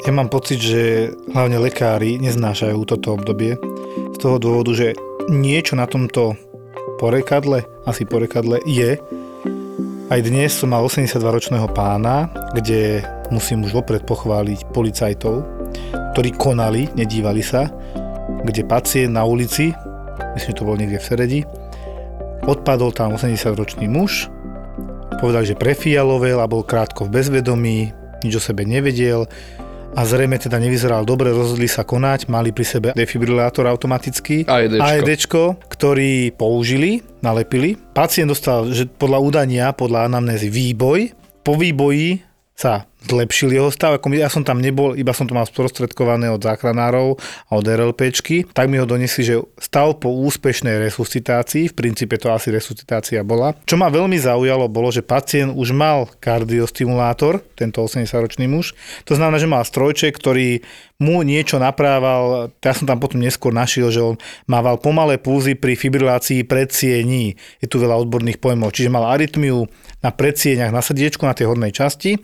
Ja mám pocit, že hlavne lekári neznášajú toto obdobie z toho dôvodu, že niečo na tomto porekadle, asi porekadle je. Aj dnes som mal 82-ročného pána, kde musím už vopred pochváliť policajtov, ktorí konali, nedívali sa, kde pacient na ulici, myslím, že to bol niekde v Seredi, odpadol tam 80-ročný muž, povedal, že prefialovel a bol krátko v bezvedomí, nič o sebe nevedel a zrejme teda nevyzeral dobre, rozhodli sa konať, mali pri sebe defibrilátor automatický, AEDčko. AEDčko, ktorý použili, nalepili. Pacient dostal, že podľa údania, podľa anamnézy výboj, po výboji sa zlepšil jeho stav. Ako ja som tam nebol, iba som to mal sprostredkované od záchranárov a od RLPčky, tak mi ho donesli, že stav po úspešnej resuscitácii, v princípe to asi resuscitácia bola. Čo ma veľmi zaujalo bolo, že pacient už mal kardiostimulátor, tento 80-ročný muž. To znamená, že mal strojček, ktorý mu niečo naprával, ja som tam potom neskôr našiel, že on mával pomalé pulzy pri fibrilácii predsiení. Je tu veľa odborných pojmov, čiže mal arytmiu na predsieniach, na srdiečku, na tej hornej časti,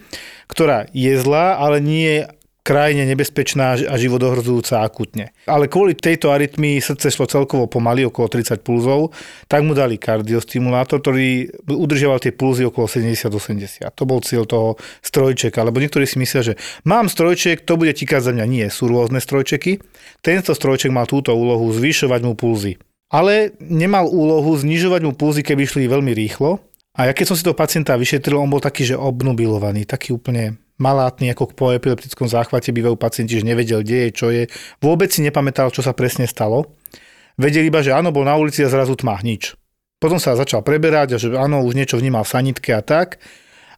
ktorá je zlá, ale nie je krajine nebezpečná a životohrozujúca akutne. Ale kvôli tejto arytmii srdce šlo celkovo pomaly, okolo 30 pulzov, tak mu dali kardiostimulátor, ktorý udržiaval tie pulzy okolo 70-80. To bol cieľ toho strojčeka, lebo niektorí si myslia, že mám strojček, to bude tikať za mňa. Nie, sú rôzne strojčeky. Tento strojček mal túto úlohu zvyšovať mu pulzy. Ale nemal úlohu znižovať mu pulzy, keby išli veľmi rýchlo, a ja keď som si toho pacienta vyšetril, on bol taký, že obnubilovaný, taký úplne malátny, ako po epileptickom záchvate bývajú pacienti, že nevedel, kde je, čo je. Vôbec si nepamätal, čo sa presne stalo. Vedel iba, že áno, bol na ulici a zrazu tma, nič. Potom sa začal preberať a že áno, už niečo vnímal v sanitke a tak.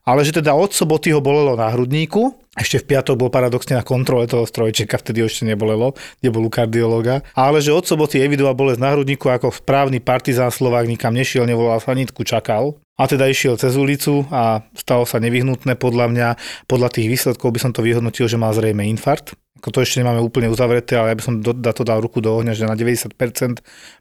Ale že teda od soboty ho bolelo na hrudníku, ešte v piatok bol paradoxne na kontrole toho strojčeka, vtedy ešte nebolelo, kde bol u kardiológa. Ale že od soboty evidoval bolesť na hrudníku, ako správny partizán Slovák nikam nešiel, nevolal sanitku, čakal. A teda išiel cez ulicu a stalo sa nevyhnutné podľa mňa. Podľa tých výsledkov by som to vyhodnotil, že mal zrejme infarkt. Ako to ešte nemáme úplne uzavreté, ale ja by som do, to dal ruku do ohňa, že na 90%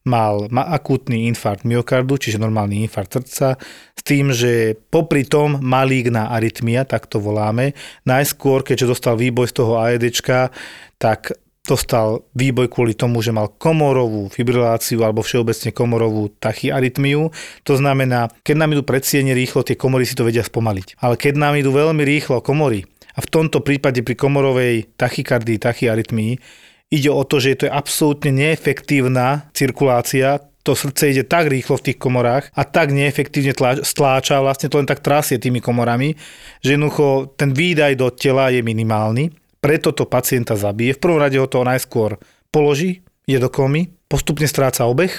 mal, mal akútny infarkt myokardu, čiže normálny infarkt srdca, s tým, že popri tom maligná arytmia, tak to voláme. Najskôr, keďže dostal výboj z toho AEDčka, tak dostal výboj kvôli tomu, že mal komorovú fibriláciu alebo všeobecne komorovú tachyarytmiu. To znamená, keď nám idú predsiene rýchlo, tie komory si to vedia spomaliť. Ale keď nám idú veľmi rýchlo komory, a v tomto prípade pri komorovej tachykardii, tachyarytmii, ide o to, že to je absolútne neefektívna cirkulácia, to srdce ide tak rýchlo v tých komorách a tak neefektívne stláča, vlastne to len tak trasie tými komorami, že jednoducho ten výdaj do tela je minimálny preto to pacienta zabije. V prvom rade ho to najskôr položí, je do komy, postupne stráca obeh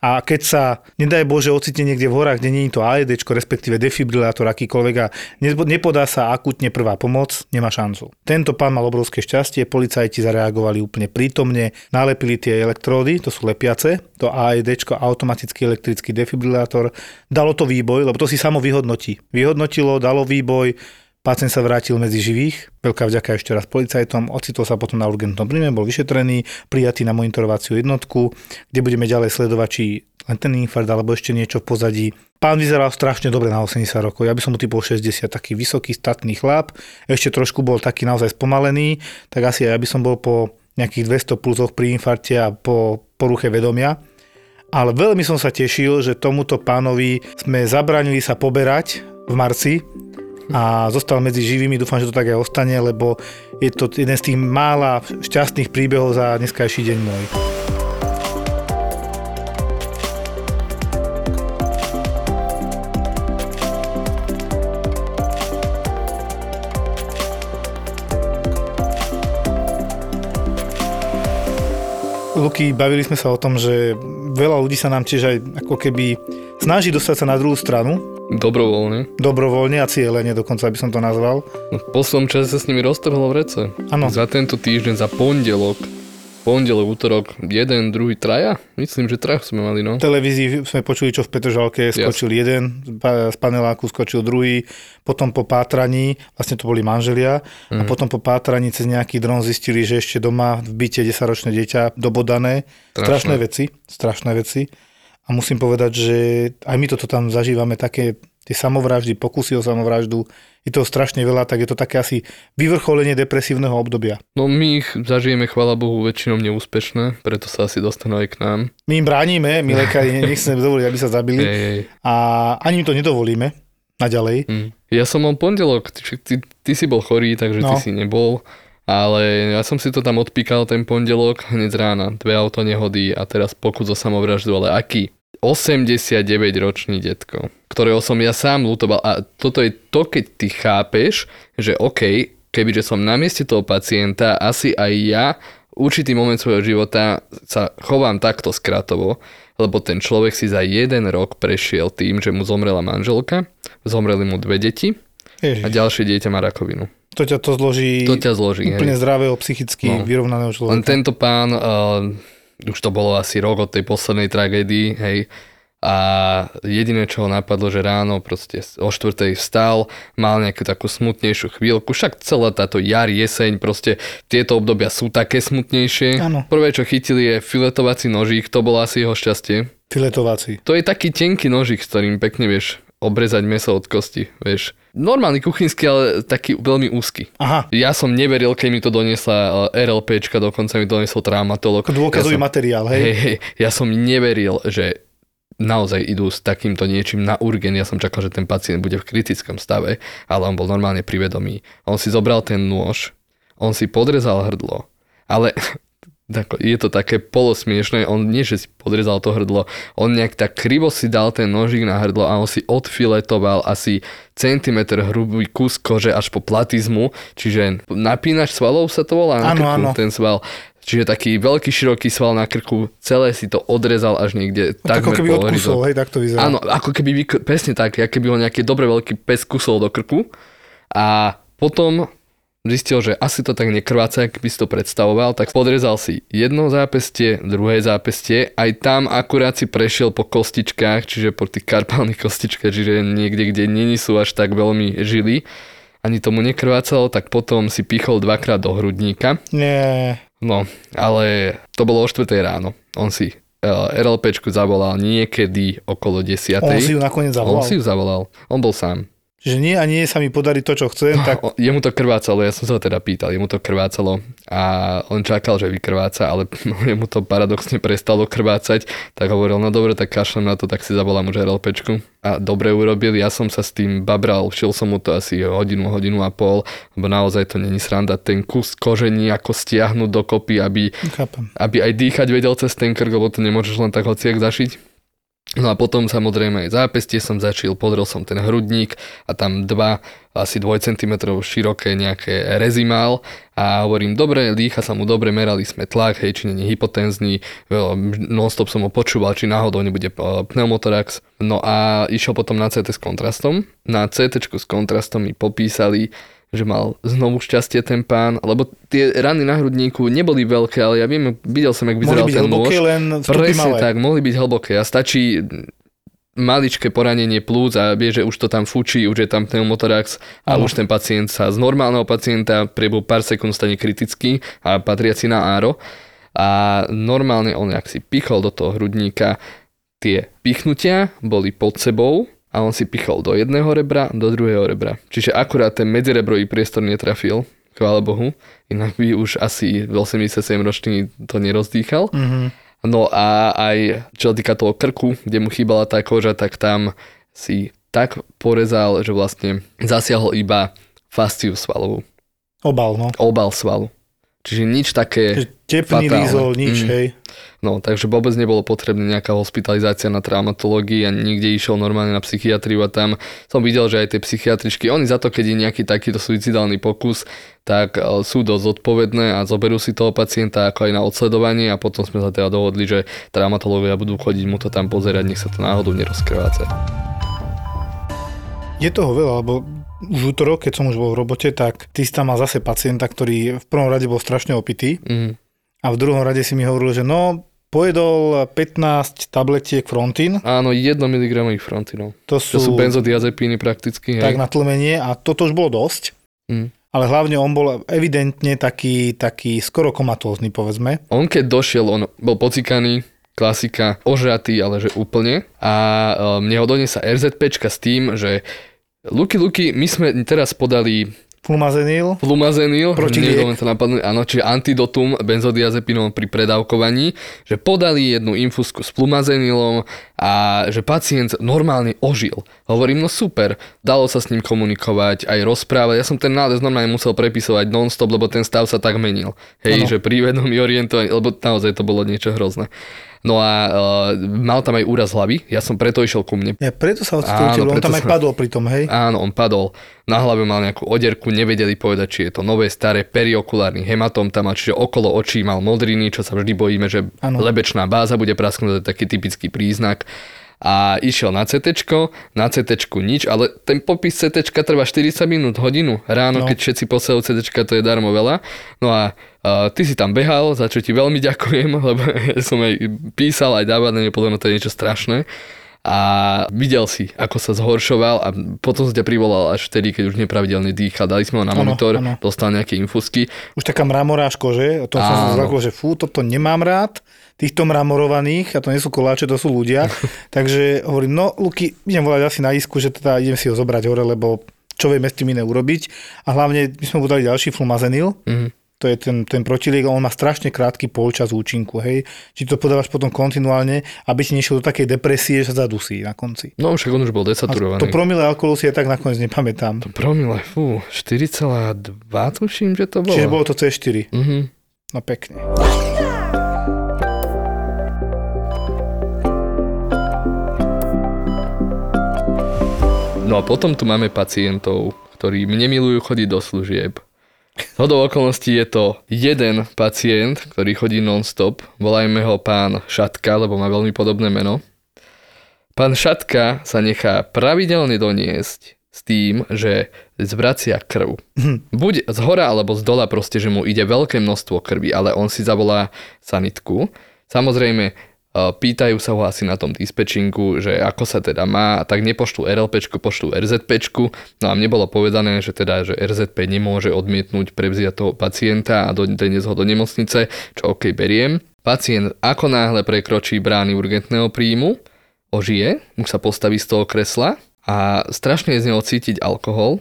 a keď sa, nedaj Bože, ocitne niekde v horách, kde nie je to AED, respektíve defibrilátor akýkoľvek a nepodá sa akutne prvá pomoc, nemá šancu. Tento pán mal obrovské šťastie, policajti zareagovali úplne prítomne, nalepili tie elektródy, to sú lepiace, to AED, automatický elektrický defibrilátor, dalo to výboj, lebo to si samo vyhodnotí. Vyhodnotilo, dalo výboj, Pacient sa vrátil medzi živých, veľká vďaka ešte raz policajtom, ocitol sa potom na urgentnom príjme, bol vyšetrený, prijatý na monitorovaciu jednotku, kde budeme ďalej sledovať, či len ten infarkt alebo ešte niečo v pozadí. Pán vyzeral strašne dobre na 80 rokov, ja by som mu typol 60, taký vysoký, statný chlap, ešte trošku bol taký naozaj spomalený, tak asi ja by som bol po nejakých 200 pulzoch pri infarte a po poruche vedomia. Ale veľmi som sa tešil, že tomuto pánovi sme zabránili sa poberať v marci, a zostal medzi živými. Dúfam, že to tak aj ostane, lebo je to jeden z tých mála šťastných príbehov za dneskajší deň môj. Luky, bavili sme sa o tom, že veľa ľudí sa nám tiež aj ako keby snaží dostať sa na druhú stranu Dobrovoľne. Dobrovoľne a cieľene dokonca by som to nazval. No, v poslednom čase sa s nimi roztrhlo v rece. Áno. Za tento týždeň, za pondelok, pondelok, útorok, jeden, druhý, traja? Myslím, že traja sme mali, no. V televízii sme počuli, čo v Petržalke skočil jeden, z paneláku skočil druhý, potom po pátraní, vlastne to boli manželia, mm. a potom po pátraní cez nejaký dron zistili, že ešte doma v byte 10-ročné dieťa dobodané. Strašné. Strašné veci, strašné veci. A musím povedať, že aj my toto tam zažívame, také tie samovraždy, pokusy o samovraždu, je toho strašne veľa, tak je to také asi vyvrcholenie depresívneho obdobia. No my ich zažijeme, chvála Bohu, väčšinou neúspešné, preto sa asi dostanú aj k nám. My im bránime, my lekári nechceme dovoliť, aby sa zabili Hej, hej. a ani im to nedovolíme naďalej. Mm. Ja som mal pondelok, ty, ty, ty si bol chorý, takže ty No. si nebol. Ale ja som si to tam odpíkal ten pondelok hneď rána. Dve auto nehody a teraz pokus o samovraždu, ale aký? 89-ročný detko, ktorého som ja sám lutoval. A toto je to, keď ty chápeš, že OK, kebyže som na mieste toho pacienta, asi aj ja určitý moment svojho života sa chovám takto skratovo, lebo ten človek si za jeden rok prešiel tým, že mu zomrela manželka, zomreli mu dve deti a Ježiš, ďalšie dieťa má rakovinu. To ťa to zloží To ťa zloží. úplne hej. zdravého, psychicky No. vyrovnaného Len človeka. tento pán, uh, už to bolo asi rok od tej poslednej tragédii, hej, a jediné, čo ho napadlo, že ráno proste o štvrtej vstal, mal nejakú takú smutnejšiu chvíľku, však celá táto jar, jeseň, proste tieto obdobia sú také smutnejšie. Áno. Prvé, čo chytili je filetovací nožík, to bolo asi jeho šťastie. Filetovací. To je taký tenký nožík, s ktorým pekne vieš obrezať meso od kosti, vieš. Normálny kuchynský, ale taký veľmi úzky. Aha, Ja som neveril, keď mi to doniesla eh, RLPčka, dokonca mi doniesol traumatolog. dôkazový ja som, materiál, hej? hej, hej, ja som neveril, že naozaj idú s takýmto niečím na urgen. Ja som čakal, že ten pacient bude v kritickom stave, ale on bol normálne privedomý. On si zobral ten nôž, on si podrezal hrdlo, ale tako, je to také polosmiešné, on nie, že si podrezal to hrdlo, on nejak tak krivo si dal ten nožík na hrdlo a on si odfiletoval asi centimetr hrubý kus kože až po platizmu, čiže napínač svalov sa to volá na Áno, krku, ten sval. Čiže taký veľký, široký sval na krku, celé si to odrezal až niekde No, tak ako keby po od kusov, horizont. hej, tak to vyzerá. Áno, ako keby, presne tak, ako keby ho nejaký dobre veľký pes kusol do krku a potom zistil, že asi to tak nekrváca, ak by si to predstavoval, tak podrezal si jedno zápestie, druhé zápestie, aj tam akurát si prešiel po kostičkách, čiže po tých karpálnych kostičkách, čiže niekde, kde není sú až tak veľmi žily, ani tomu nekrvácalo, tak potom si pichol dvakrát do hrudníka Nie, No, ale to bolo o 4 ráno. On si uh, RLPčku zavolal niekedy okolo 10. on si ju nakoniec On zavolal. si ju zavolal. On bol sám. Že nie a nie sa mi podarí to, čo chcem, tak O, jemu to krvácalo, ja som sa ho teda pýtal, jemu to krvácalo a on čakal, že vykrváca, ale no, jemu to paradoxne prestalo krvácať, tak hovoril, no dobre, tak kašlem na to, tak si zavolám už RLPčku. A dobre urobil, ja som sa s tým babral, šil som mu to asi hodinu, hodinu a pol, lebo naozaj to není sranda, ten kus kožení ako stiahnuť dokopy, aby chápem. aby aj dýchať vedel cez ten krk, lebo to nemôžeš len tak hociak zašiť. No a potom samozrejme aj zápestie som začal, podrel som ten hrudník a tam dva asi 2 cm široké nejaké rezimál a hovorím, dobre, dýcha sa mu dobre, merali sme tlak, hej, či je hypotenzný, non-stop som ho počúval, či náhodou nebude eh, pneumotorax. No a išiel potom na CT s kontrastom. Na CT s kontrastom mi popísali, že mal znovu šťastie ten pán, lebo tie rany na hrudníku neboli veľké, ale ja viem, videl som, jak Mohli vyzeral byť ten nôž. hlboké, len vstupy Presne malé. tak, mohli byť hlboké a stačí maličké poranenie plúc a vie, že už to tam fučí, už je tam pneumotorax a Áno. už ten pacient sa z normálneho pacienta priebehu pár sekúnd stane kritický a patriaci na áro. A normálne on, ak si pichol do toho hrudníka, tie pichnutia boli pod sebou a on si pichol do jedného rebra, do druhého rebra. Čiže akurát ten medzirebrový priestor netrafil, chvála Bohu, inak by už asi 87 ročný to nerozdýchal. Mhm. No a aj čo sa týka toho krku, kde mu chýbala tá koža, tak tam si tak porezal, že vlastne zasiahol iba fasciu svalovú, Obal, no. obal svalu. Čiže nič také, Tepný Fatálne. lízol, nič, Mm. hej. no takže vôbec nebolo potrebné nejaká hospitalizácia na traumatológii a nikde išiel normálne na psychiatriu a tam som videl, že aj tie psychiatričky, oni za to, keď je nejaký takýto suicidálny pokus, tak e, sú dosť zodpovedné a zoberú si toho pacienta ako aj na odsledovanie a potom sme sa teda dohodli, že traumatológovia budú chodiť mu to tam pozerať, nech sa to náhodou nerozkrváca. Je toho veľa, lebo už útorok, keď som už bol v robote, tak tam mal zase pacienta, ktorý v prvom rade bol strašne opitý Mm. a v druhom rade si mi hovoril, že no, pojedol 15 tabletiek Frontin, Áno, 1 mg frontinov. to sú, sú benzodiazepíny prakticky, tak hej. na tlmenie a toto už bolo dosť. Mm. Ale hlavne on bol evidentne taký, taký skoro komatózny, povedzme. On keď došiel, on bol pocikaný, klasika, ožratý, ale že úplne. A e, mne ho doniesla RZPčka s tým, že Luky, Luky, my sme teraz podali Flumazenil, Flumazenil, ma to napadne, áno, čiže antidotum benzodiazepinom pri predávkovaní, že podali jednu infusku s flumazenilom a že pacient normálne ožil. Hovorím, no super, dalo sa s ním komunikovať, aj rozprávať. Ja som ten nález normálne musel prepisovať non-stop, lebo ten stav sa tak menil. Hej, Áno. že pri vedomí orientovaní, lebo naozaj to bolo niečo hrozné. No a uh, mal tam aj úraz hlavy, ja som preto išiel ku mne. ja preto sa Áno, tebe, on tam aj padol pri tom, hej. Áno, on padol. Na hlave mal nejakú oderku, nevedeli povedať, či je to nové, staré, periokulárny hematom tam a čiže okolo očí mal modriny, čo sa vždy bojíme, že Áno. lebečná báza bude prasknúť, to je taký typický príznak. A išiel na CT, na CT nič, ale ten popis CT trvá 40 minút, hodinu. Ráno, No. keď všetci posielajú CT, to je darmo veľa. No a uh, ty si tam behal, za čo ti veľmi ďakujem, lebo ja som aj písal, aj dával na ne, podľa mňa to je niečo strašné a videl si, ako sa zhoršoval a potom som ťa privolal až vtedy, keď už nepravidelne dýchal. Dali sme ho na monitor, áno. dostal nejaké infusky. Už taká mramoráž kože, to som sa zlakol, že fú, toto nemám rád, týchto mramorovaných, a to nie sú koláče, to sú ľudia. Takže hovorím, no Luky, idem volať asi na isku, že teda idem si ho zobrať hore, lebo čo vieme s tým iné urobiť. A hlavne my sme mu dali ďalší flumazenil, Mhm. to je ten, ten protiliek a on má strašne krátky polčas účinku, hej. Či to podávaš potom kontinuálne, aby si nešiel do takej depresie, že sa zadusí na konci. No však on už bol A desaturovaný. to promile alkoholu si ja tak nakoniec nepamätám. Promile, fú, 4,2 tuším, že to bolo. Čiže bolo to C4. Mhm. No pekne. No a potom tu máme pacientov, ktorí nemilujú chodiť do služieb. Hodou okolností je to jeden pacient, ktorý chodí non-stop. Volajme ho pán Šatka, lebo má veľmi podobné meno. Pán Šatka sa nechá pravidelne doniesť s tým, že zvracia krv. Buď z hora alebo z dola proste, že mu ide veľké množstvo krvi, ale on si zavolá sanitku. Samozrejme, pýtajú sa ho asi na tom dispečinku, že ako sa teda má, tak nepošlú RLPčku, pošlú RZPčku. No a mne bolo povedané, že teda, že RZP nemôže odmietnúť prevziať toho pacienta a do- doniesť ho do nemocnice, čo ok, beriem. Pacient ako náhle prekročí brány urgentného príjmu, ožije, už sa postaví z toho kresla a strašne je z neho cítiť alkohol.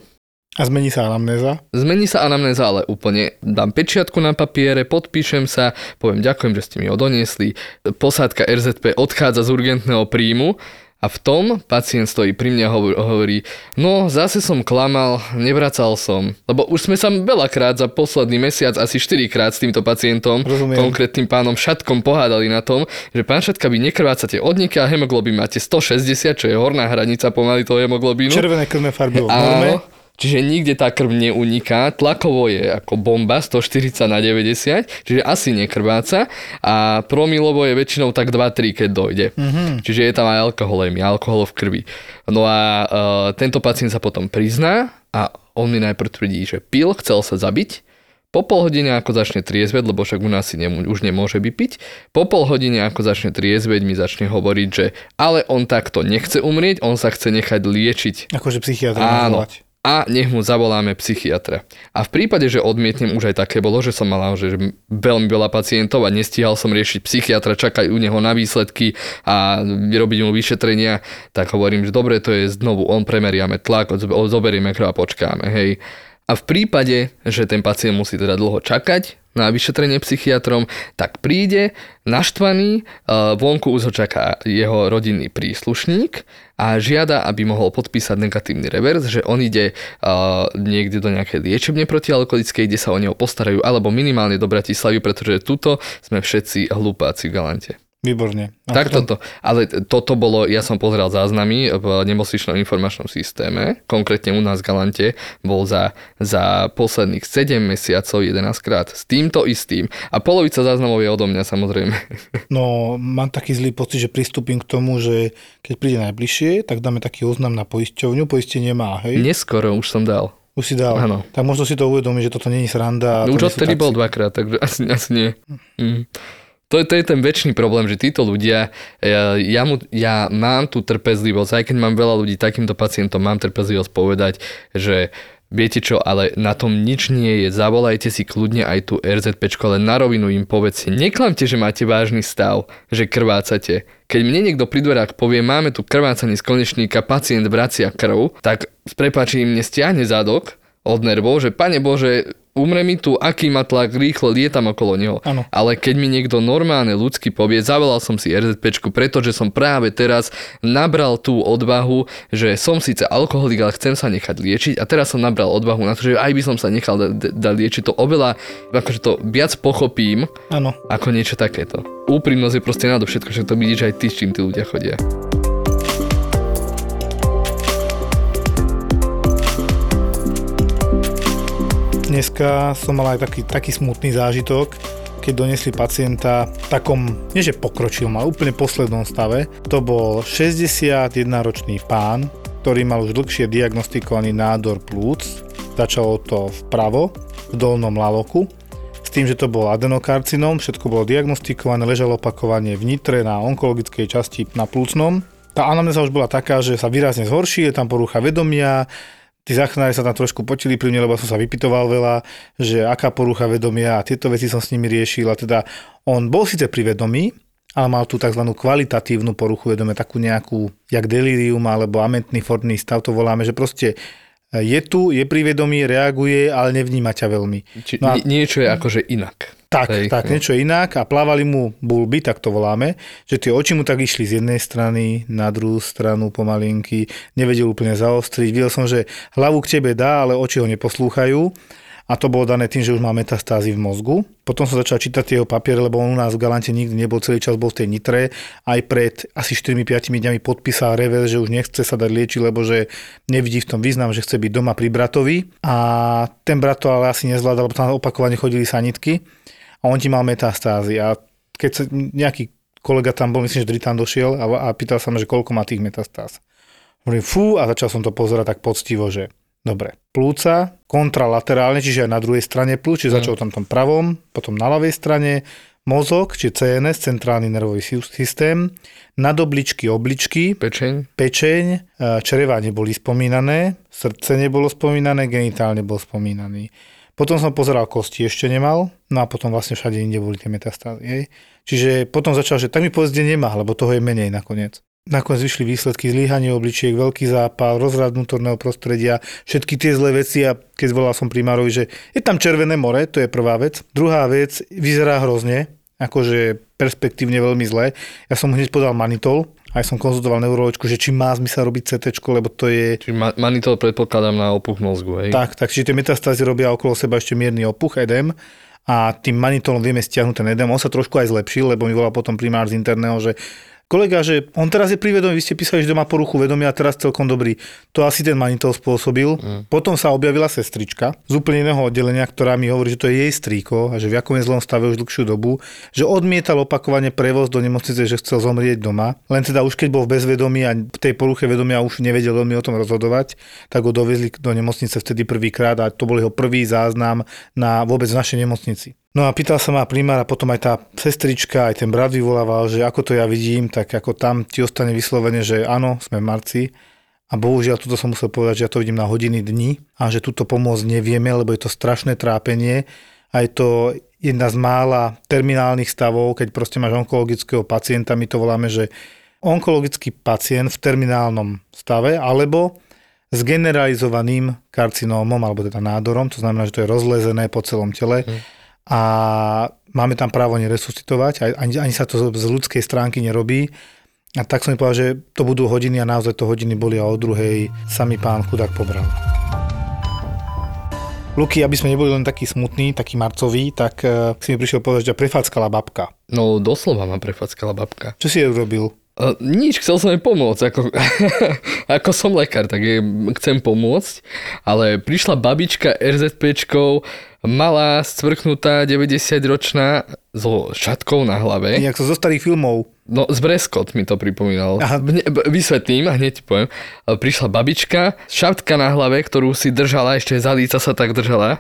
A zmení sa anamnéza. Zmení sa anamnéza, ale úplne dám pečiatku na papiere, podpíšem sa, poviem ďakujem, že ste mi ho doniesli. Posádka RZP odchádza z urgentného príjmu a v tom pacient stojí pri mne a hovor- hovorí, no zase som klamal, nevracal som. Lebo už sme sa veľakrát za posledný mesiac, asi 4 krát s týmto pacientom, Rozumiem. konkrétnym pánom Šatkom pohádali na tom, že pán Šatka, vy nekrvácate od a hemoglobín máte 160, čo je horná hranica pomaly toho hemoglobínu. Červené krvné farby. Áno, čiže nikde tá krv neuniká, tlakovo je ako bomba 140 na 90, čiže asi nekrváca a promilovo je väčšinou tak 2-3, keď dojde. Mm-hmm. Čiže je tam aj alkoholémia, alkohol v krvi. No a uh, tento pacient sa potom prizná a on mi najprv tvrdí, že pil, chcel sa zabiť, po pol hodine ako začne triezveť, lebo však u nás si nemu, už nemôže vypiť, po pol hodine ako začne triezveť mi začne hovoriť, že ale on takto nechce umrieť, on sa chce nechať liečiť Akože psychiatra Áno. nazvať. A nech mu zavoláme psychiatra. A v prípade, že odmietnem, už aj také bolo, že som mal že veľmi veľa pacientov a nestíhal som riešiť psychiatra, čakať u neho na výsledky a robiť mu vyšetrenia, tak hovorím, že dobre, to je znovu, on premeriame tlak, zo- zoberieme krv a počkáme, hej. A v prípade, že ten pacient musí teda dlho čakať na vyšetrenie psychiatrom, tak príde naštvaný, eh, vonku už ho čaká jeho rodinný príslušník a žiada, aby mohol podpísať negatívny revers, že on ide eh, niekde do nejakej liečebne protialkoholickej, kde sa o neho postarajú, alebo minimálne do Bratislavy, pretože tuto sme všetci hlupáci v Galante. Výborne. A Tak potom- toto. Ale toto bolo, ja som pozeral záznamy v nemocničnom informačnom systéme, konkrétne u nás v Galante, bol za, za posledných 7 mesiacov 11 krát s týmto istým. A polovica záznamov je odo mňa samozrejme. No, mám taký zlý pocit, že pristúpim k tomu, že keď príde najbližšie, tak dáme taký oznam na poisťovňu. Poistenie má, hej? Neskoro už som dal. Už si dal. Áno. Tak možno si to uvedomí, že toto není sranda. No už odtedy bol dvakrát, takže asi, asi nie. Mm. To, je, to je ten väčší problém, že títo ľudia, ja, ja, mu, ja mám tú trpezlivosť, aj keď mám veľa ľudí takýmto pacientom, mám trpezlivosť povedať, že viete čo, ale na tom nič nie je, zavolajte si kľudne aj tú RZPčku, ale na rovinu im povedzte, neklamte, že máte vážny stav, že krvácate. Keď mne niekto pri dverách povie, máme tu krvácanie z konečníka, pacient vracia krv, tak s prepáčením mne stiahne zadok od nervov, že pane Bože, umre mi tu, aký má tlak, rýchlo lietam okolo neho. Áno. Ale keď mi niekto normálne ľudský povie, zavolal som si RZPčku, pretože som práve teraz nabral tú odvahu, že som síce alkoholik, ale chcem sa nechať liečiť a teraz som nabral odvahu na to, že aj by som sa nechal da- da- dať liečiť, to oveľa, akože to viac pochopím, Áno. ako niečo takéto. Úprimnosť je proste nado všetko, že to vidíš aj ty, s čím tí ľudia chodia. Dneska som mal aj taký, taký smutný zážitok, keď donesli pacienta v takom, nie že pokročilom, ale úplne poslednom stave. To bol 61-ročný pán, ktorý mal už dlhšie diagnostikovaný nádor plúc. Začalo to vpravo, v dolnom laloku, s tým, že to bol adenokarcinom, všetko bolo diagnostikované, ležalo opakovanie v nitre na onkologickej časti na plúcnom. Tá anamnéza už bola taká, že sa výrazne zhorší, je tam porucha vedomia, Tí záchranári sa tam trošku potili pri mne, lebo som sa vypitoval veľa, že aká porucha vedomia a tieto veci som s nimi riešil. A teda on bol síce pri vedomí, ale mal tú tzv. kvalitatívnu poruchu vedomia, takú nejakú, jak delirium alebo amentný fortný stav, to voláme, že proste je tu, je pri vedomí, reaguje, ale nevníma ťa veľmi. Či, No a- nie, niečo je akože inak. Tak, Hej, tak, niečo inak a plávali mu bulby, tak to voláme, že tie oči mu tak išli z jednej strany na druhú stranu pomalinky, nevedel úplne zaostriť. Videl som, že hlavu k tebe dá, ale oči ho neposlúchajú a to bolo dané tým, že už má metastázy v mozgu. Potom som začal čítať jeho papiere, lebo on u nás v Galante nikdy nebol, celý čas bol v tej nitre. Aj pred asi 4-5 dňami podpísal rever, že už nechce sa dať liečiť, lebo že nevidí v tom význam, že chce byť doma pri bratovi. A ten brat to ale asi nezvládal, lebo tam opakovane chodili sanitky a on ti mal metastázy a keď sa nejaký kolega tam bol, myslím, že tam došiel a, a pýtal sa ma, že koľko má tých metastáz. Hovorím, fú, a začal som to pozerať tak poctivo, že dobre, plúca, kontralaterálne, čiže aj na druhej strane plúc, čiže začal tam tom pravom, potom na ľavej strane, mozog, či CNS, centrálny nervový sy- systém, nadobličky, obličky, Pečeň? pečeň, e, čreva neboli spomínané, srdce nebolo spomínané, genitál nebol spomínaný. Potom som pozeral kosti, ešte nemal, no a potom vlastne všade inde boli tie metastázy. Hej. Čiže potom začal, že tak mi povedz, kde nemá, lebo toho je menej nakoniec. Nakoniec vyšli výsledky zlíhanie obličiek, veľký zápal, rozrad vnútorného prostredia, všetky tie zlé veci a keď volal som primárovi, že je tam červené more, to je prvá vec. Druhá vec, vyzerá hrozne, akože perspektívne veľmi zle. Ja som hneď podal manitol, aj som konzultoval neurologičku, že či má zmysel robiť CT, lebo to je Čiže ma- manitol predpokladám na opuch mozgu, hej? tak, tak, čiže tie metastázy robia okolo seba ešte mierny opuch, edem a tým manitolom vieme stiahnuť ten edem. On sa trošku aj zlepšil, lebo mi volal potom primár z interného, že kolega, že on teraz je pri vedomí, vy ste písali, že má poruchu vedomia a teraz celkom dobrý. To asi ten manitol spôsobil. Mm. Potom sa objavila sestrička z úplne iného oddelenia, ktorá mi hovorí, že to je jej strýko a že v akom je zlom stave už dlhšiu dobu, že odmietal opakovane prevoz do nemocnice, že chcel zomrieť doma. Len teda už keď bol v bezvedomí a v tej poruche vedomia už nevedel veľmi o tom rozhodovať, tak ho dovezli do nemocnice vtedy prvýkrát a to bol jeho prvý záznam na vôbec v našej nemocnici. No a pýtal sa ma primár a potom aj tá sestrička, aj ten brat vyvolával, že ako to ja vidím, tak ako tam ti ostane vyslovene, že áno, sme v marci. A bohužiaľ, tuto som musel povedať, že ja to vidím na hodiny dní a že túto pomôcť nevieme, lebo je to strašné trápenie a je to jedna z mála terminálnych stavov, keď proste máš onkologického pacienta, my to voláme, že onkologický pacient v terminálnom stave alebo s generalizovaným karcinómom alebo teda nádorom, to znamená, že to je rozlezené po celom tele. Mm a máme tam právo neresuscitovať, ani, ani sa to z ľudskej stránky nerobí. A tak som mi povedal, že to budú hodiny a naozaj to hodiny boli a o druhej sa mi pán chudák pobral. Luky, aby sme neboli len takí smutní, takí marcoví, tak uh, si mi prišiel povedať, že prefackala babka. No doslova ma prefackala babka. Čo si jej urobil? Uh, nič, chcel som jej pomôcť, ako, ako som lekár, tak jej chcem pomôcť, ale prišla babička RZPčkou, malá, stvrknutá, 90-ročná, so šatkou na hlave. Nejak zo starých filmov. No, z Breskot mi to pripomínalo. Aha. Vysvetlím a hneď poviem. Prišla babička, šatka na hlave, ktorú si držala, ešte za líca sa tak držala.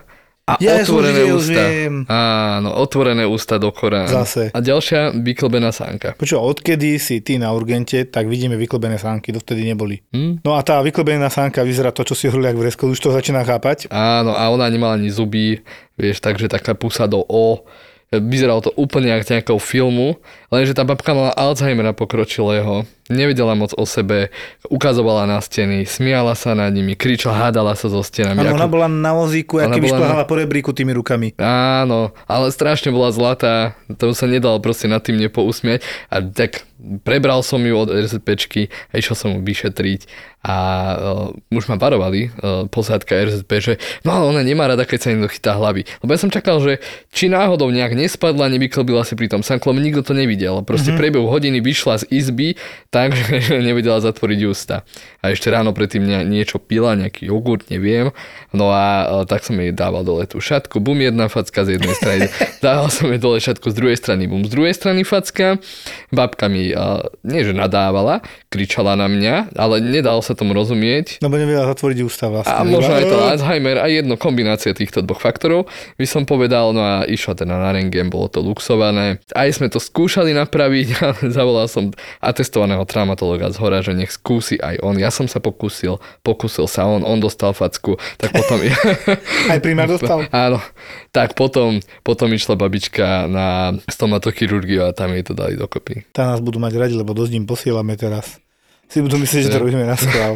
A Ja otvorené videl, ústa. viem. Áno, otvorené ústa do Korán. Zase. A ďalšia vyklbená sánka. Počo, odkedy si ty na urgente, tak vidíme vyklbené sánky, dovtedy neboli. Hm? No a tá vyklbená sánka vyzerá to, čo si hovoril, jak v Resko, už to začína chápať. Áno, a ona nemala ani zuby, vieš, takže taká pusa do O. Vyzeralo to úplne ako nejakého filmu, lenže tá babka mala Alzheimera pokročilého, nevedela moc o sebe, ukazovala na steny, smiala sa nad nimi, kričala, hádala sa so stenami. Áno, ona bola na vozíku, aký by bola na- šplhala po rebríku tými rukami. Áno, ale strašne bola zlatá, to sa nedalo proste nad tým nepousmiať a tak prebral som ju od RZPčky a išiel som ju vyšetriť a uh, už ma varovali uh, posádka RZP, že no ale ona nemá rada, keď sa niekto chytá hlavy. Lebo ja som čakal, že či náhodou nejak nespadla, nevyklbila si pri tom sanklom, nikto to nevidel. Proste mm-hmm. priebehu hodiny vyšla z izby tak, že nevedela zatvoriť ústa. A ešte ráno predtým nie, niečo pila, nejaký jogurt, neviem. No a uh, tak som jej dával dole tú šatku, bum, jedna facka z jednej strany. dával som jej dole šatku z druhej strany, bum, z druhej strany facka. Babka mi uh, nie že nadávala, kričala na mňa, ale nedal sa tomu rozumieť. No bo nevedela zatvoriť ústa vlastne. A možno aj to Alzheimer a jedno kombinácia týchto dvoch faktorov by som povedal, no a išla teda na rengen, bolo to luxované. Aj sme to skúšali napraviť, ale zavolal som atestovaného traumatologa z hora, že nech skúsi aj on. Ja som sa pokúsil, pokúsil sa on, on dostal facku, tak potom... Aj primár dostal? Áno, tak potom, potom išla babička na stomatochirurgiu a tam jej to dali dokopy. Tá nás budú mať radi, lebo dosť im posielame teraz. Si budú myslieť, že to robíme na schvál.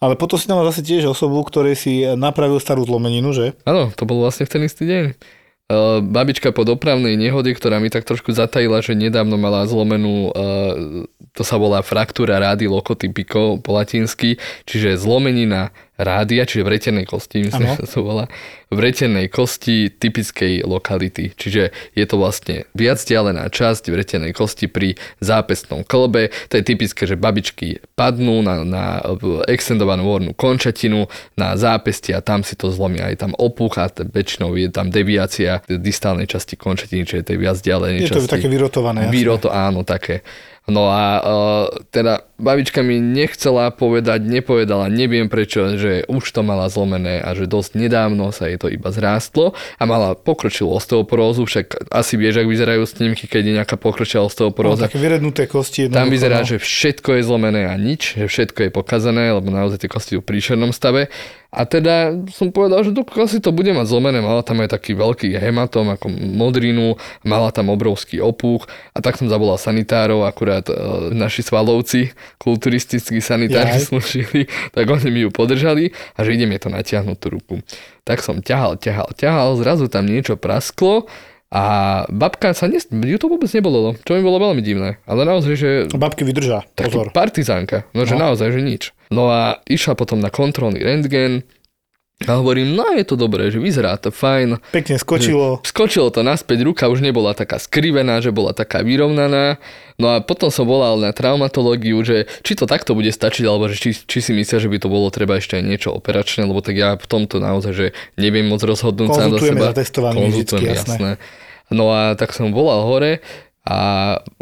Ale potom si tam zase tiež osobu, ktorej si napravil starú zlomeninu, že? Áno, to bol vlastne v ten istý deň. Babička po dopravnej nehode, ktorá mi tak trošku zatajila, že nedávno mala zlomenú, to sa volá fraktúra rády lokotypiko po latinsky, čiže zlomenina rádia, čiže vretenej kosti, myslím, že sa to volá, vretenej kosti typickej lokality. Čiže je to vlastne viac vzdialená časť vretenej kosti pri zápestnom klbe. To je typické, že babičky padnú na, na extendovanú hornú končatinu, na zápestie a tam si to zlomia. Aj tam opuch a t- väčšinou je tam deviácia distálnej časti končatiny, čiže tej viac vzdialenej Je to časti. také vyrotované. Vyroto, áno, také. No a uh, teda babička mi nechcela povedať, nepovedala, neviem prečo, že už to mala zlomené a že dosť nedávno sa jej to iba zrástlo a mala pokročilú osteoporózu, však asi vieš, ak vyzerajú snímky, keď je nejaká pokročilá osteoporóza. také vyrednuté kosti. Tam vyzerá, no. že všetko je zlomené a nič, že všetko je pokazané, lebo naozaj tie kosti sú v príšernom stave. A teda som povedal, že dokiaľ si to bude mať zlomené, mala tam aj taký veľký hematom, ako modrinu, mala tam obrovský opuch a tak som zavolal sanitárov, akurát e, naši svalovci, kulturistickí sanitári Jaj. slúžili, tak oni mi ju podržali a že ide mi to natiahnuť tú ruku. Tak som ťahal, ťahal, ťahal, zrazu tam niečo prasklo a babka sa, nes- ju to vôbec nebolo, čo mi bolo veľmi divné. Ale naozaj, že Babky vydržá. Pozor. partizánka, no, že No. naozaj, že nič. No a išla potom na kontrolný rentgen a hovorím, no je to dobré, že vyzerá to fajn. Pekne skočilo. Skočilo to naspäť, ruka už nebola taká skrivená, že bola taká vyrovnaná. No a potom som volal na traumatológiu, že či to takto bude stačiť, alebo že či, či si myslia, že by to bolo treba ešte aj niečo operačné, lebo tak ja v tomto naozaj, že neviem moc rozhodnúť sám za Konzultujeme seba. zatestovaní vždycky, jasné. No a tak som volal hore a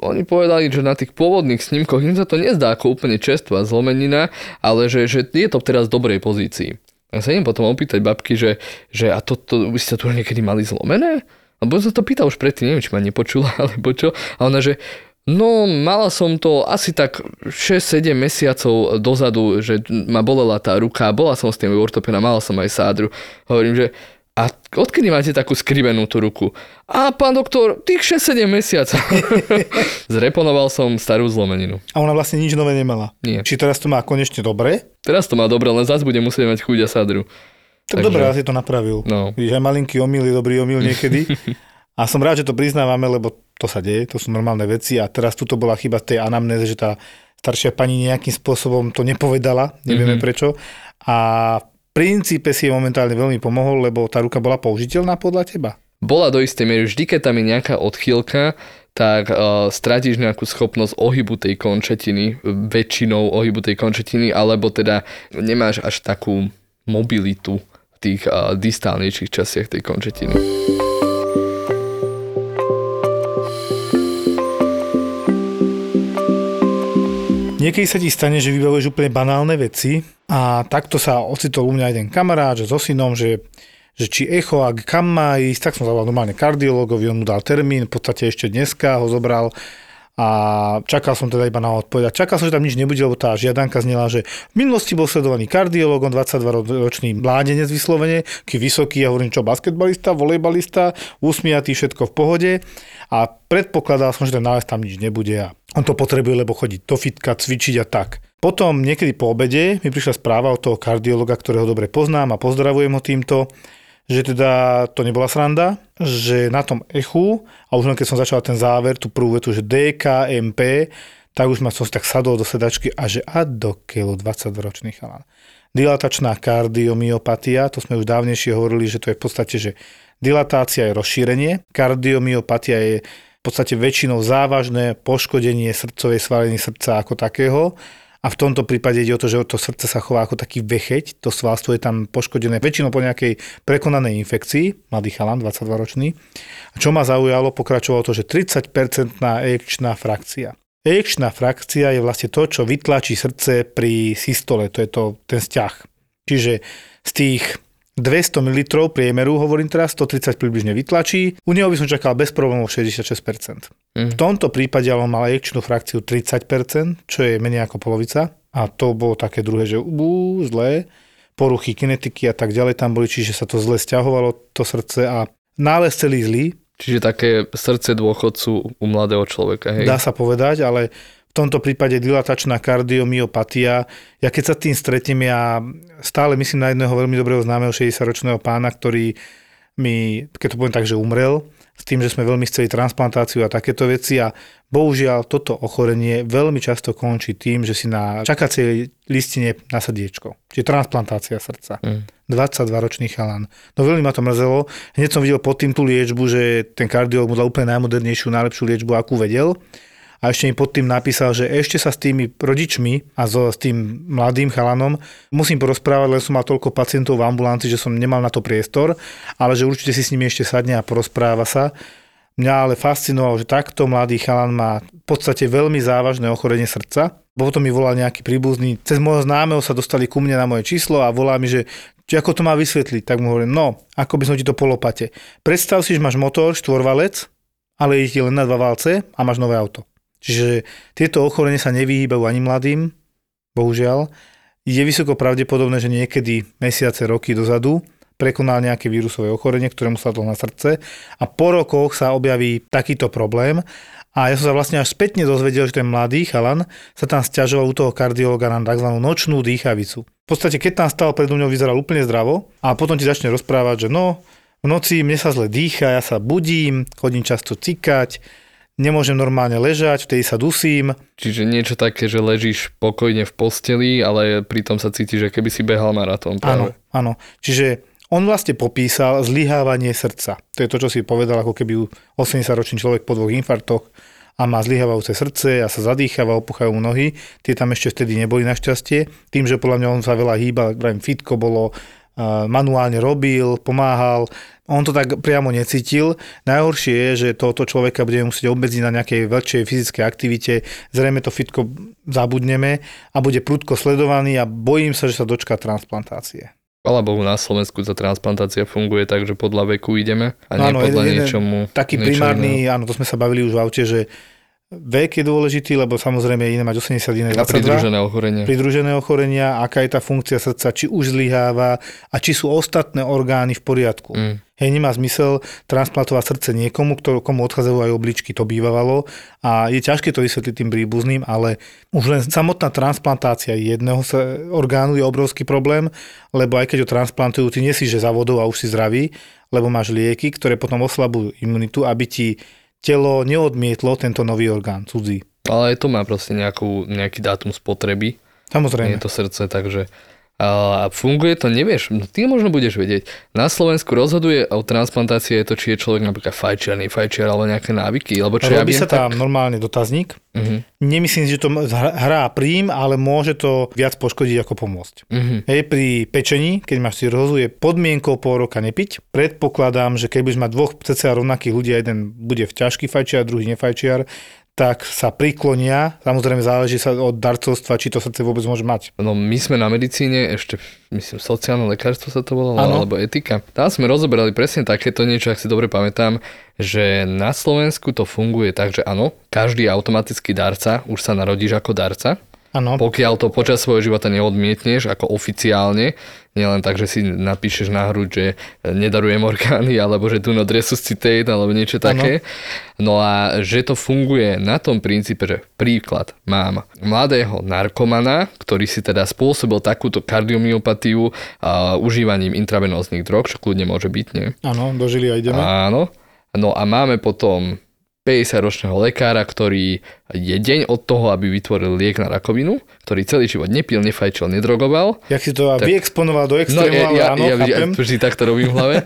oni povedali, že na tých pôvodných snímkoch im sa to nezdá ako úplne čerstvá zlomenina, ale že, že je to teraz v dobrej pozícii. A sa idem potom opýtať babky, že, že a toto, vy ste tu niekedy mali zlomené? Lebo sa to pýtal už predtým, neviem, či ma nepočula, alebo čo. A ona, že No, mala som to asi tak 6-7 mesiacov dozadu, že ma bolela tá ruka, bola som s tým ortopena, mala som aj sádru. Hovorím, že a odkedy máte takú skrivenú tú ruku? A pán doktor, tých 6-7 mesiacov. Zreponoval som starú zlomeninu. A ona vlastne nič nové nemala. Nie. Či teraz to má konečne dobre? Teraz to má dobre, len zase bude musieť mať chuť a sádru. Tak Takže- dobre, asi to napravil. No. Vidíš, aj malinký omyl je dobrý omyl niekedy. A som rád, že to priznávame, lebo to sa deje, to sú normálne veci a teraz tuto bola chyba tej anamnéze, že tá staršia pani nejakým spôsobom to nepovedala, nevieme mm-hmm. prečo. A princípe si je momentálne veľmi pomohol, lebo tá ruka bola použiteľná podľa teba. Bola do istej miery, vždy keď tam je nejaká odchýlka, tak uh, stratíš nejakú schopnosť ohybu tej končetiny, väčšinou ohybu tej končetiny, alebo teda nemáš až takú mobilitu v tých uh, distálnejších častiach tej končetiny. Niekedy sa ti stane, že vybavuješ úplne banálne veci a takto sa ocitol u mňa jeden kamarát, že so synom, že, že či echo a kam má ísť, tak som zavolal normálne kardiologovi, on mu dal termín, v podstate ešte dneska ho zobral a čakal som teda iba na odpoveď. Čakal som, že tam nič nebude, lebo tá žiadanka znela, že v minulosti bol sledovaný kardiolog, on 22-ročný mládenec vyslovene, ký vysoký, ja hovorím, čo, basketbalista, volejbalista, usmiatý, všetko v pohode. A predpokladal som, že ten nález tam nič nebude a on to potrebuje, lebo chodiť do fitka, cvičiť a tak. Potom niekedy po obede mi prišla správa od toho kardiologa, ktorého dobre poznám a pozdravujem ho týmto, že teda to nebola sranda, že na tom echu, a už len keď som začal ten záver, tú prvú vetu, že DKMP, tak už ma som si tak sadol do sedačky a že a do keľu 22-ročný chalan. Dilatačná kardiomyopatia, to sme už dávnejšie hovorili, že to je v podstate, že dilatácia je rozšírenie, kardiomyopatia je v podstate väčšinou závažné poškodenie srdcovej svaliny srdca ako takého a v tomto prípade ide o to, že to srdce sa chová ako taký vecheť, to svalstvo je tam poškodené väčšinou po nejakej prekonanej infekcii, mladý chalan, 22-ročný. A čo ma zaujalo, pokračovalo to, že 30-percentná ejekčná frakcia. Ejekčná frakcia je vlastne to, čo vytlačí srdce pri systole, to je to, ten vzťah. Čiže z tých 200 ml priemeru, hovorím teraz, 130 približne vytlačí. U neho by som čakal bez problémov 66%. Mm. V tomto prípade ale mal ejekčnú frakciu 30%, čo je menej ako polovica. A to bolo také druhé, že ú, zlé. Poruchy kinetiky a tak ďalej tam boli, čiže sa to zle stiahovalo, to srdce a nález celý zlý. Čiže také srdce dôchodcu u mladého človeka, hej? Dá sa povedať, ale tomto prípade dilatačná kardiomyopatia. Ja keď sa tým stretnem, ja stále myslím na jedného veľmi dobrého známeho 60-ročného pána, ktorý mi, keď to poviem tak, že umrel, s tým, že sme veľmi chceli transplantáciu a takéto veci a bohužiaľ toto ochorenie veľmi často končí tým, že si na čakacej listine na srdiečko. Čiže transplantácia srdca. Mm. 22-ročný chalan. No veľmi ma to mrzelo. Hneď som videl pod tým tú liečbu, že ten kardiolog mu dal úplne najmodernejšiu, najlepšiu liečbu, akú vedel a ešte mi pod tým napísal, že ešte sa s tými rodičmi a so, s tým mladým chalanom musím porozprávať, len som mal toľko pacientov v ambulancii, že som nemal na to priestor, ale že určite si s nimi ešte sadne a porozpráva sa. Mňa ale fascinovalo, že takto mladý chalan má v podstate veľmi závažné ochorenie srdca. Potom mi volal nejaký príbuzný. Cez môjho známeho sa dostali ku mne na moje číslo a volá mi, že či ako to má vysvetliť. Tak mu hovorím, no, ako by som ti to polopate. Predstav si, že máš motor, štvorvalec, ale ide ti len na dva valce a máš nové auto. Čiže tieto ochorenie sa nevyhýbajú ani mladým, bohužiaľ. Je vysoko pravdepodobné, že niekedy mesiace, roky dozadu prekonal nejaké vírusové ochorenie, ktoré mu sadlo na srdce a po rokoch sa objaví takýto problém a ja som sa vlastne až spätne dozvedel, že ten mladý chalan sa tam stiažoval u toho kardiologa na tzv. nočnú dýchavicu. V podstate, keď tam stal predo mňou, vyzeral úplne zdravo a potom ti začne rozprávať, že no, v noci mne sa zle dýcha, ja sa budím, chodím často cikať, nemôžem normálne ležať, vtedy sa dusím. Čiže niečo také, že ležíš pokojne v posteli, ale pritom sa cítiš, že keby si behal maratón. Áno, áno. Čiže on vlastne popísal zlyhávanie srdca. To je to, čo si povedal, ako keby 80-ročný človek po dvoch infartoch a má zlyhávajúce srdce a sa zadýchava, opuchajú mu nohy. Tie tam ešte vtedy neboli našťastie. Tým, že podľa mňa on sa veľa hýbal, fitko bolo, manuálne robil, pomáhal, on to tak priamo necítil. Najhoršie je, že tohoto človeka budeme musieť obmedziť na nejakej väčšej fyzickej aktivite. Zrejme to fitko zabudneme a bude prudko sledovaný a bojím sa, že sa dočká transplantácie. Chvala Bohu, na Slovensku tá transplantácia funguje tak, že podľa veku ideme a nie áno, podľa jeden, niečomu. Taký primárny, áno, to sme sa bavili už v aute, že Vek je dôležitý, lebo samozrejme je iné mať 80, iné 22. A pridružené ochorenia. Pridružené ochorenia, aká je tá funkcia srdca, či už zlyháva a či sú ostatné orgány v poriadku. Mm. Hej, nemá zmysel transplantovať srdce niekomu, kto, komu odchádzajú aj obličky, to bývalo. A je ťažké to vysvetliť tým príbuzným, ale už len samotná transplantácia jedného orgánu je obrovský problém, lebo aj keď ho transplantujú, ty nie si, že za vodou a už si zdravý, lebo máš lieky, ktoré potom oslabujú imunitu, aby ti telo neodmietlo tento nový orgán, cudzí. Ale aj to má proste nejakú, nejaký dátum spotreby. Samozrejme. Nie je to srdce, takže A funguje to, nevieš, no ty možno budeš vedieť. Na Slovensku rozhoduje o transplantácii je to, či je človek napríklad fajčiar, fajčiar alebo nejaké návyky, alebo čo ja Robí viem, sa tam normálne dotazník. Mhm. Nemyslím si, že to hrá príjm, ale môže to viac poškodiť ako pomôcť. Mhm. Hej, pri pečení, keď máš cirhózu, je podmienkou pol roka nepiť. Predpokladám, že keď budeš mať dvoch cca rovnakých ľudí, jeden bude v ťažký fajčiar, druhý nefajčiar, tak sa priklonia, samozrejme záleží sa od darcovstva, či to srdce vôbec môže mať. No my sme na medicíne, ešte myslím sociálne lekárstvo sa to volalo, Áno. alebo etika. Tam sme rozoberali presne takéto niečo, ak si dobre pamätám, že na Slovensku to funguje tak, že áno, každý automatický darca, už sa narodíš ako darca, Áno, pokiaľ to počas svojho života neodmietneš ako oficiálne, nielen tak, že si napíšeš na hru, že nedarujem orgány, alebo že do not resuscitate, alebo niečo také. No a že to funguje na tom princípe, že príklad mám mladého narkomana, ktorý si teda spôsobil takúto kardiomyopatiu a užívaním intravenóznych drog, čo kľudne môže byť, nie? áno, dožili a ideme. Áno. No a máme potom 50-ročného lekára, ktorý je deň od toho, aby vytvoril liek na rakovinu, ktorý celý život nepil, nefajčil, nedrogoval. Jak si to Tak- vyexponoval do No extrému, ja, ale ja, áno, ja, ja chápem. vždy takto robím v hlave.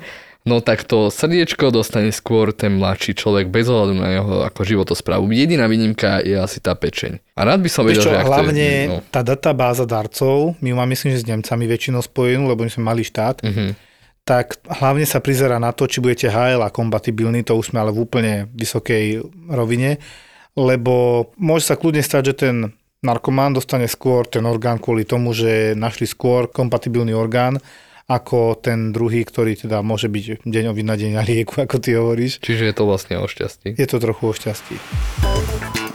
No tak to srdiečko dostane skôr ten mladší človek bez ohľadu na jeho ako životosprávu. Jediná výnimka je asi tá pečeň. A rád by som vedel, čo, že hlavne to je, no, tá databáza darcov, my ju máme myslím, že s Nemcami väčšinou spojenú, lebo my sme malý štát, mhm. Tak hlavne sa prizera na to, či budete HLA kompatibilní, to už sme ale v úplne vysokej rovine, lebo môže sa kľudne stať, že ten narkomán dostane skôr ten orgán kvôli tomu, že našli skôr kompatibilný orgán, ako ten druhý, ktorý teda môže byť deň na deň na lieku, ako ty hovoríš. Čiže je to vlastne o šťastí. Je to trochu o šťastí.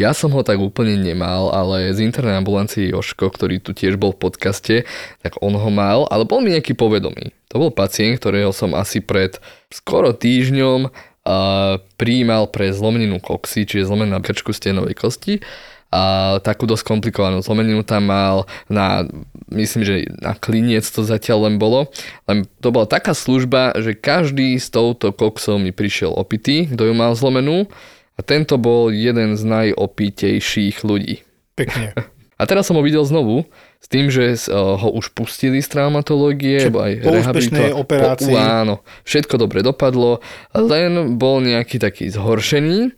ja som ho tak úplne nemal, ale z internej ambulancie Joško, ktorý tu tiež bol v podcaste, tak on ho mal, ale bol mi nejaký povedomý. To bol pacient, ktorého som asi pred skoro týždňom uh, prijímal pre zlomeninu koxy, čiže zlomenú na krčku stenovej kosti. A takú dosť komplikovanú zlomeninu tam mal na, myslím, že na kliniec to zatiaľ len bolo. Len to bola taká služba, že každý s touto koxou mi prišiel opitý, kto ju mal zlomenú. A tento bol jeden z najopitejších ľudí. Pekne. A teraz som ho videl znovu, s tým, že s- ho už pustili z traumatológie, Čiže aj po úspešnej operácii. Po, áno, všetko dobre dopadlo, len bol nejaký taký zhoršený, e,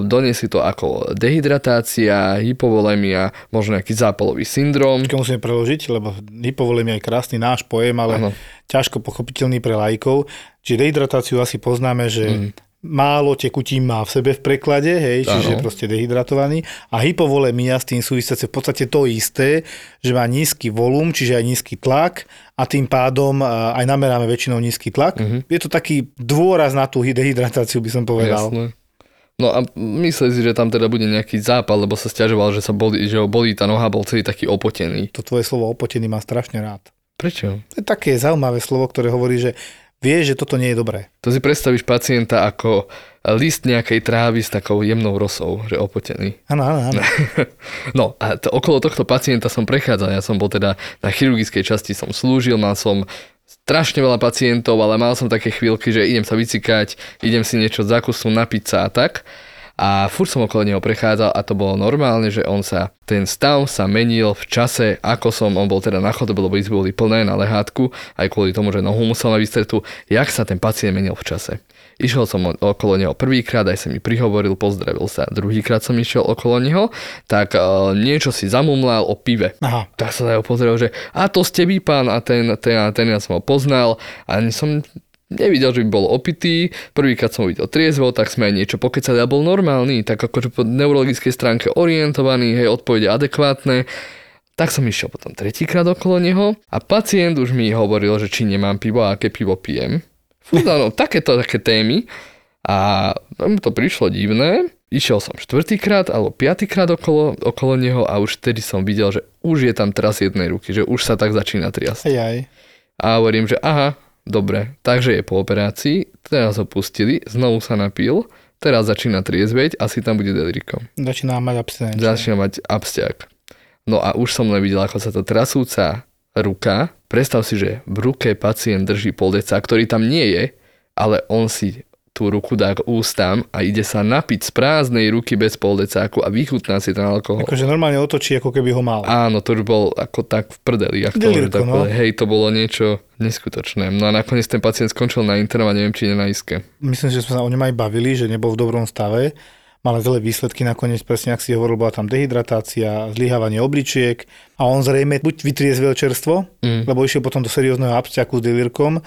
doniesli to ako dehydratácia, hypovolemia, možno nejaký zápalový syndrom. Počkaj, musíme preložiť, lebo hypovolemia je krásny náš pojem, ale Áno. ťažko pochopiteľný pre lajkov. Čiže dehydratáciu asi poznáme, že Mhm. Málo tekutí má v sebe v preklade, hej, čiže Áno. proste dehydratovaný. A hypovolemia s tým súvisiace v podstate to isté, že má nízky volum, čiže aj nízky tlak a tým pádom aj nameráme väčšinou nízky tlak. Mhm. Je to taký dôraz na tú hy- dehydratáciu, by som povedal. Jasné. No a mysleli si, že tam teda bude nejaký zápal, lebo sa stiažoval, že sa boli, že ho bolí tá noha, bol celý taký opotený. To tvoje slovo opotený má strašne rád. Prečo? To je také zaujímavé slovo, ktoré hovorí, že vie, že toto nie je dobré. To si predstavíš pacienta ako list nejakej trávy s takou jemnou rosou, že opotený. Áno, áno, áno. No a to, okolo tohto pacienta som prechádzal, ja som bol teda na chirurgickej časti som slúžil, mal som strašne veľa pacientov, ale mal som také chvíľky, že idem sa vycikať, idem si niečo zakusnúť, napiť sa a tak. A furt som okolo neho prechádzal a to bolo normálne, že on sa, ten stav sa menil v čase, ako som, on bol teda na chodobe, lebo izby boli plné na lehátku, aj kvôli tomu, že nohu musel mať vystretú, jak sa ten pacient menil v čase. Išiel som okolo neho prvýkrát, aj sa mi prihovoril, pozdravil sa. Druhýkrát som išiel okolo neho, tak uh, niečo si zamumlal o pive. Aha. Tak sa na neho pozrel, že a to ste vy pán a ten, ten, a ten ja som ho poznal a som nevidel, že by bol opitý. Prvýkrát som ho videl triezvo, tak sme aj niečo pokecali a bol normálny, tak akože po neurologickej stránke orientovaný, hej, odpovede adekvátne. Tak som išiel potom tretíkrát okolo neho a pacient už mi hovoril, že či nemám pivo a aké pivo pijem. Fú, no, takéto také témy. A mu to prišlo divné. Išiel som štvrtýkrát alebo piatýkrát okolo, okolo neho a už vtedy som videl, že už je tam teraz jednej ruky, že už sa tak začína triasť. Aj, aj. A hovorím, že aha, dobre, takže je po operácii, teraz ho pustili, znovu sa napil, teraz začína triezveť, asi tam bude delirikom. Začína mať abstinenciu. Začína mať abstiak. No a už som len videl, ako sa to trasúca ruka, predstav si, že v ruke pacient drží poldeca, ktorý tam nie je, ale on si tú ruku dá k ústam a ide sa napiť z prázdnej ruky bez poldecáku a vychutná si ten alkohol. Akože normálne otočí, ako keby ho mal. Áno, to už bol ako tak v prdeli. Ak to Delirko, tak, no. Hej, to bolo niečo neskutočné. No a nakoniec ten pacient skončil na interne, neviem, či nie na iske. Myslím, že sme sa o ňom aj bavili, že nebol v dobrom stave. Mal zlé výsledky nakoniec, presne ak si hovoril, bola tam dehydratácia, zlyhávanie obličiek a on zrejme buď vytriezvel čerstvo, Mm. lebo išiel potom do seriózneho absťaku s delírkom.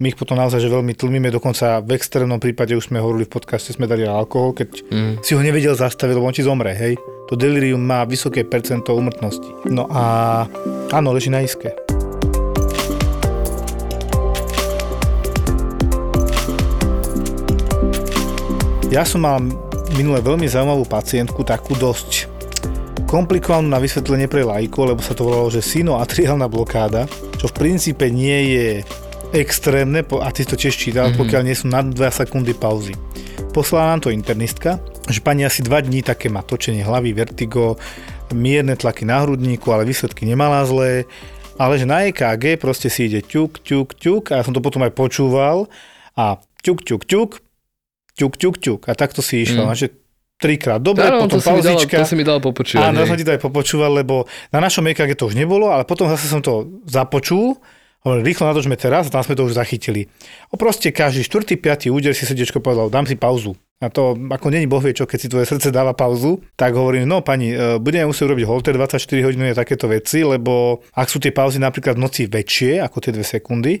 My ich potom naozaj že veľmi tlmíme, dokonca v extrémnom prípade už sme hovorili v podcaste, sme dali alkohol, keď Mm. si ho nevedel zastaviť, lebo on ti zomre, hej. To delirium má vysoké percento umrtnosti. No a áno, leží na iske. Ja som mal minule veľmi zaujímavú pacientku, takú dosť komplikovanú na vysvetlenie pre lajko, lebo sa to volalo, že sinoatriálna blokáda, čo v princípe nie je extrémne, a ty si to tiež čítal, mm-hmm. pokiaľ nie sú nad 2 sekundy pauzy. Poslala nám to internistka, že pani asi 2 dní také má točenie hlavy, vertigo, mierne tlaky na hrudníku, ale výsledky nemala zlé, ale že na EKG proste si ide ťuk, ťuk, ťuk a ja som to potom aj počúval a ťuk, ťuk, ťuk, ťuk, ťuk, ťuk a takto si išla, Mm. že trikrát dobre, Áno, potom to, si mi dal, pauzička. to si mi dal popočúvať. Áno, som ti to aj popočúval, lebo na našom EKG to už nebolo, ale potom zase som to započul, hovorím, rýchlo natočme teraz a tam sme to už zachytili. O proste každý 4. 5. úder si srdiečko povedal, dám si pauzu. A to ako není boh vie čo, keď si tvoje srdce dáva pauzu, tak hovorím, no pani, e, budeme musieť robiť holter 24 hodín a takéto veci, lebo ak sú tie pauzy napríklad v noci väčšie ako tie 2 sekundy,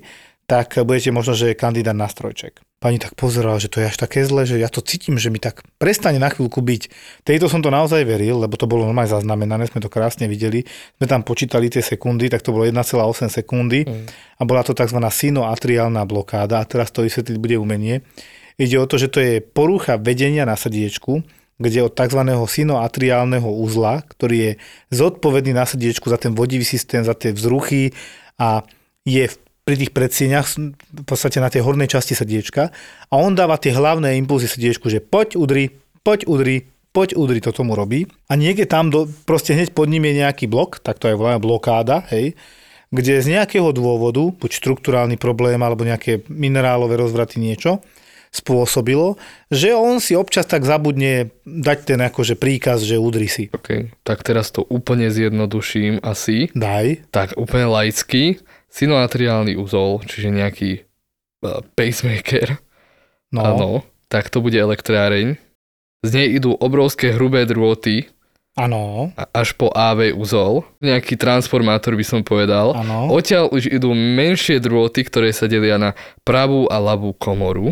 tak budete možno, že je kandidát na strojček. Pani tak pozerala, že to je až také zle, že ja to cítim, že mi tak prestane na chvíľku byť. Tejto som to naozaj veril, lebo to bolo normálne zaznamenané, sme to krásne videli. Sme tam počítali tie sekundy, tak to bolo 1,8 sekundy a bola to tzv. sinoatriálna blokáda a teraz to vysvetliť bude umenie. Ide o to, že to je porucha vedenia na srdiečku, kde od tzv. sinoatriálneho uzla, ktorý je zodpovedný na srdiečku za ten vodivý systém, za tie vzruchy a je v pri tých predsieňach, v podstate na tej hornej časti srdiečka a on dáva tie hlavné impulzy srdiečku, že poď udri, poď udri, poď udri, to tomu robí. A niekde tam do, proste hneď pod ním je nejaký blok, tak to je voláme blokáda, hej, kde z nejakého dôvodu, buď štruktúrálny problém alebo nejaké minerálové rozvraty niečo, spôsobilo, že on si občas tak zabudne dať ten akože príkaz, že udri si. OK, tak teraz to úplne zjednoduším asi. Daj. Tak úplne laicky. Sinoatriálny úzol, čiže nejaký uh, pacemaker, No, áno, tak to bude elektráreň. Z nej idú obrovské hrubé drôty áno, až po AV úzol. Nejaký transformátor by som povedal. áno. Odtiaľ už idú menšie drôty, ktoré sa delia na pravú a ľavú komoru.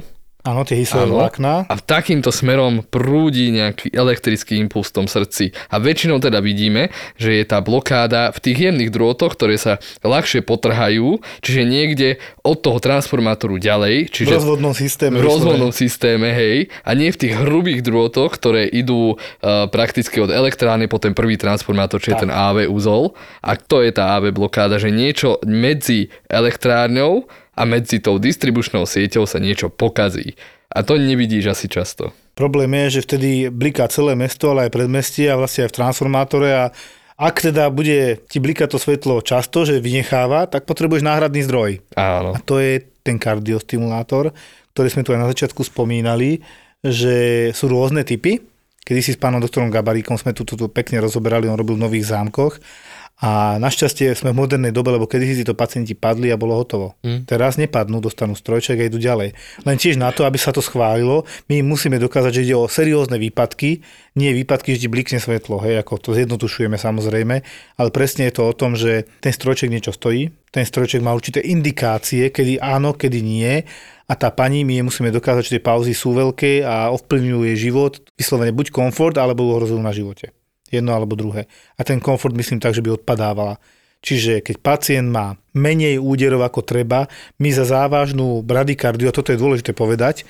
Áno, tie hysové vlákna. A takýmto smerom prúdi nejaký elektrický impuls v tom srdci. A väčšinou teda vidíme, že je tá blokáda v tých jemných drôtoch, ktoré sa ľahšie potrhajú, čiže niekde od toho transformátoru ďalej, V čiže rozvodnom systéme. v rozvodnom systéme, hej, a nie v tých hrubých drôtoch, ktoré idú uh, prakticky od elektrárne po ten prvý transformátor, čiže Tak. ten AV úzol. A to je tá AV blokáda, že niečo medzi elektrárňou a medzi tou distribučnou sieťou sa niečo pokazí. A to nevidíš asi často. Problém je, že vtedy bliká celé mesto, ale aj predmestie a vlastne aj v transformátore a ak teda bude ti blikať to svetlo často, že vynecháva, tak potrebuješ náhradný zdroj. Áno. A to je ten kardiostimulátor, ktorý sme tu aj na začiatku spomínali, že sú rôzne typy. Kedy si s pánom doktorom Gabaríkom sme tu, tu, tu pekne rozoberali, on robil v nových zámkoch. A našťastie sme v modernej dobe, lebo kedy si to pacienti padli a bolo hotovo. Mm. Teraz nepadnú, dostanú strojček a idú ďalej. Len tiež na to, aby sa to schválilo, my musíme dokázať, že ide o seriózne výpadky, nie výpadky, že ti blikne svetlo, hej, ako to zjednotušujeme samozrejme, ale presne je to o tom, že ten strojček niečo stojí, ten strojček má určité indikácie, kedy áno, kedy nie a tá pani, my jej musíme dokázať, že tie pauzy sú veľké a ovplyvňujú jej život, vyslovene buď komfort, alebo ohrozujú na živote. Jedno alebo druhé. A ten komfort myslím tak, že by odpadávala. Čiže keď pacient má menej úderov ako treba, my za závažnú bradykardiu, a toto je dôležité povedať,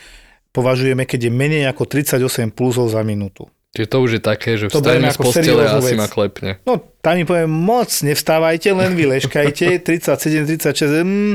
považujeme, keď je menej ako 38 pulzov za minútu. Čiže to už je také, že vstajeme z postele a asi ma klepne. No, tam mi poviem, moc nevstávajte, len vy leškajte, 37, 36, mm,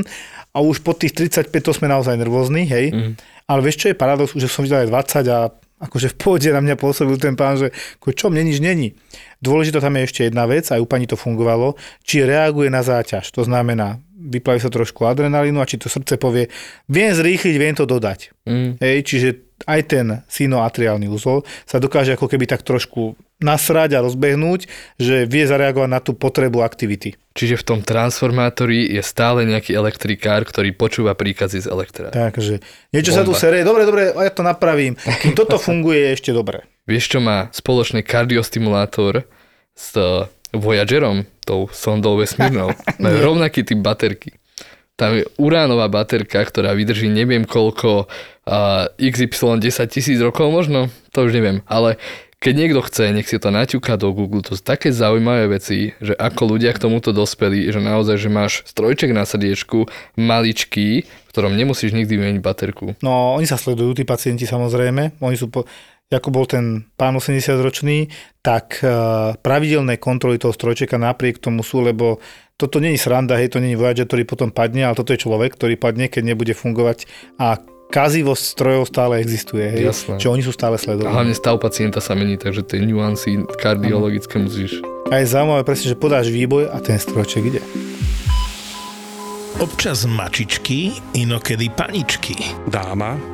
a už po tých 35 to sme naozaj nervózni, hej. Mm. Ale vieš, čo je paradox, už som videl aj 20 a akože v pohode na mňa pôsobil ten pán, že ako čo, mne nič není. Dôležitá tam je ešte jedna vec, aj u pani to fungovalo, či reaguje na záťaž. To znamená, vyplaví sa trošku adrenalínu a či to srdce povie, viem zrýchliť, viem to dodať. Mm. Hej, čiže aj ten sinoatriálny úzol sa dokáže ako keby tak trošku nasrať a rozbehnúť, že vie zareagovať na tú potrebu aktivity. Čiže v tom transformátori je stále nejaký elektrikár, ktorý počúva príkazy z elektrára. Takže niečo sa tu Bomba. sere, dobre, dobre, ja to napravím. Kým toto funguje, je ešte dobre. Vieš, čo má spoločný kardiostimulátor s eh, Voyagerom, tou sondou vesmírnou? Majú rovnaký typ baterky. Tam je uránová baterka, ktorá vydrží neviem koľko, uh, XY 10 tisíc rokov možno, to už neviem, ale keď niekto chce, nech si to naťuká do Google, to sú také zaujímavé veci, že ako ľudia k tomuto dospeli, že naozaj, že máš strojček na srdiečku, maličký, v ktorom nemusíš nikdy vymeniť baterku. No, oni sa sledujú, tí pacienti samozrejme. Oni sú, po, ako bol ten pán 80-ročný, tak uh, pravidelné kontroly toho strojčeka napriek tomu sú, lebo toto není sranda, hej, to není Voyager, ktorý potom padne, ale toto je človek, ktorý padne, keď nebude fungovať a kazivosť strojov stále existuje, hej, Jasné. čo oni sú stále A sledovaní. hlavne stav pacienta sa mení, takže tie nuancy kardiologické musíš A je zaujímavé presne, že podáš výboj a ten strojček ide. Občas mačičky, inokedy paničky. dáma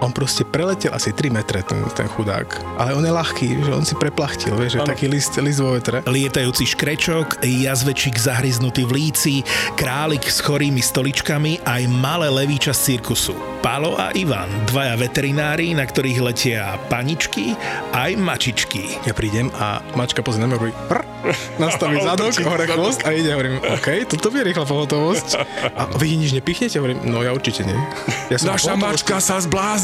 On proste preletel asi 3 metre, ten, ten chudák. Ale on je ľahký, že on si preplachtil, vieš, že taký list, list vo vetre. Lietajúci škrečok, jazvečík zahryznutý v líci, králik s chorými stoličkami aj malé levíča z cirkusu. Palo a Ivan, dvaja veterinári, na ktorých letia paničky aj mačičky. Ja prídem a mačka pozrie na mňa hovorí prr, nastaví zadok, hore chvost a ide, hovorím, OK, toto je rýchla pohotovosť. A vy nič nepichnete? Hovorím, no ja určite nie. Ja som Naša mačka sa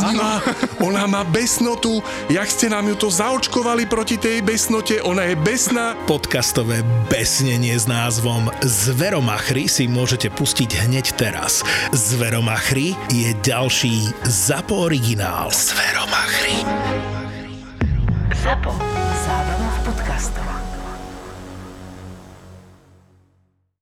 zbláznila, ona má besnotu, jak ste nám ju to zaočkovali proti tej besnote, ona je besná. Podcastové besnenie s názvom Zveromachry si môžete pustiť hneď teraz. Zveromachry je ďalší ZAPO originál. Zveromachry. ZAPO.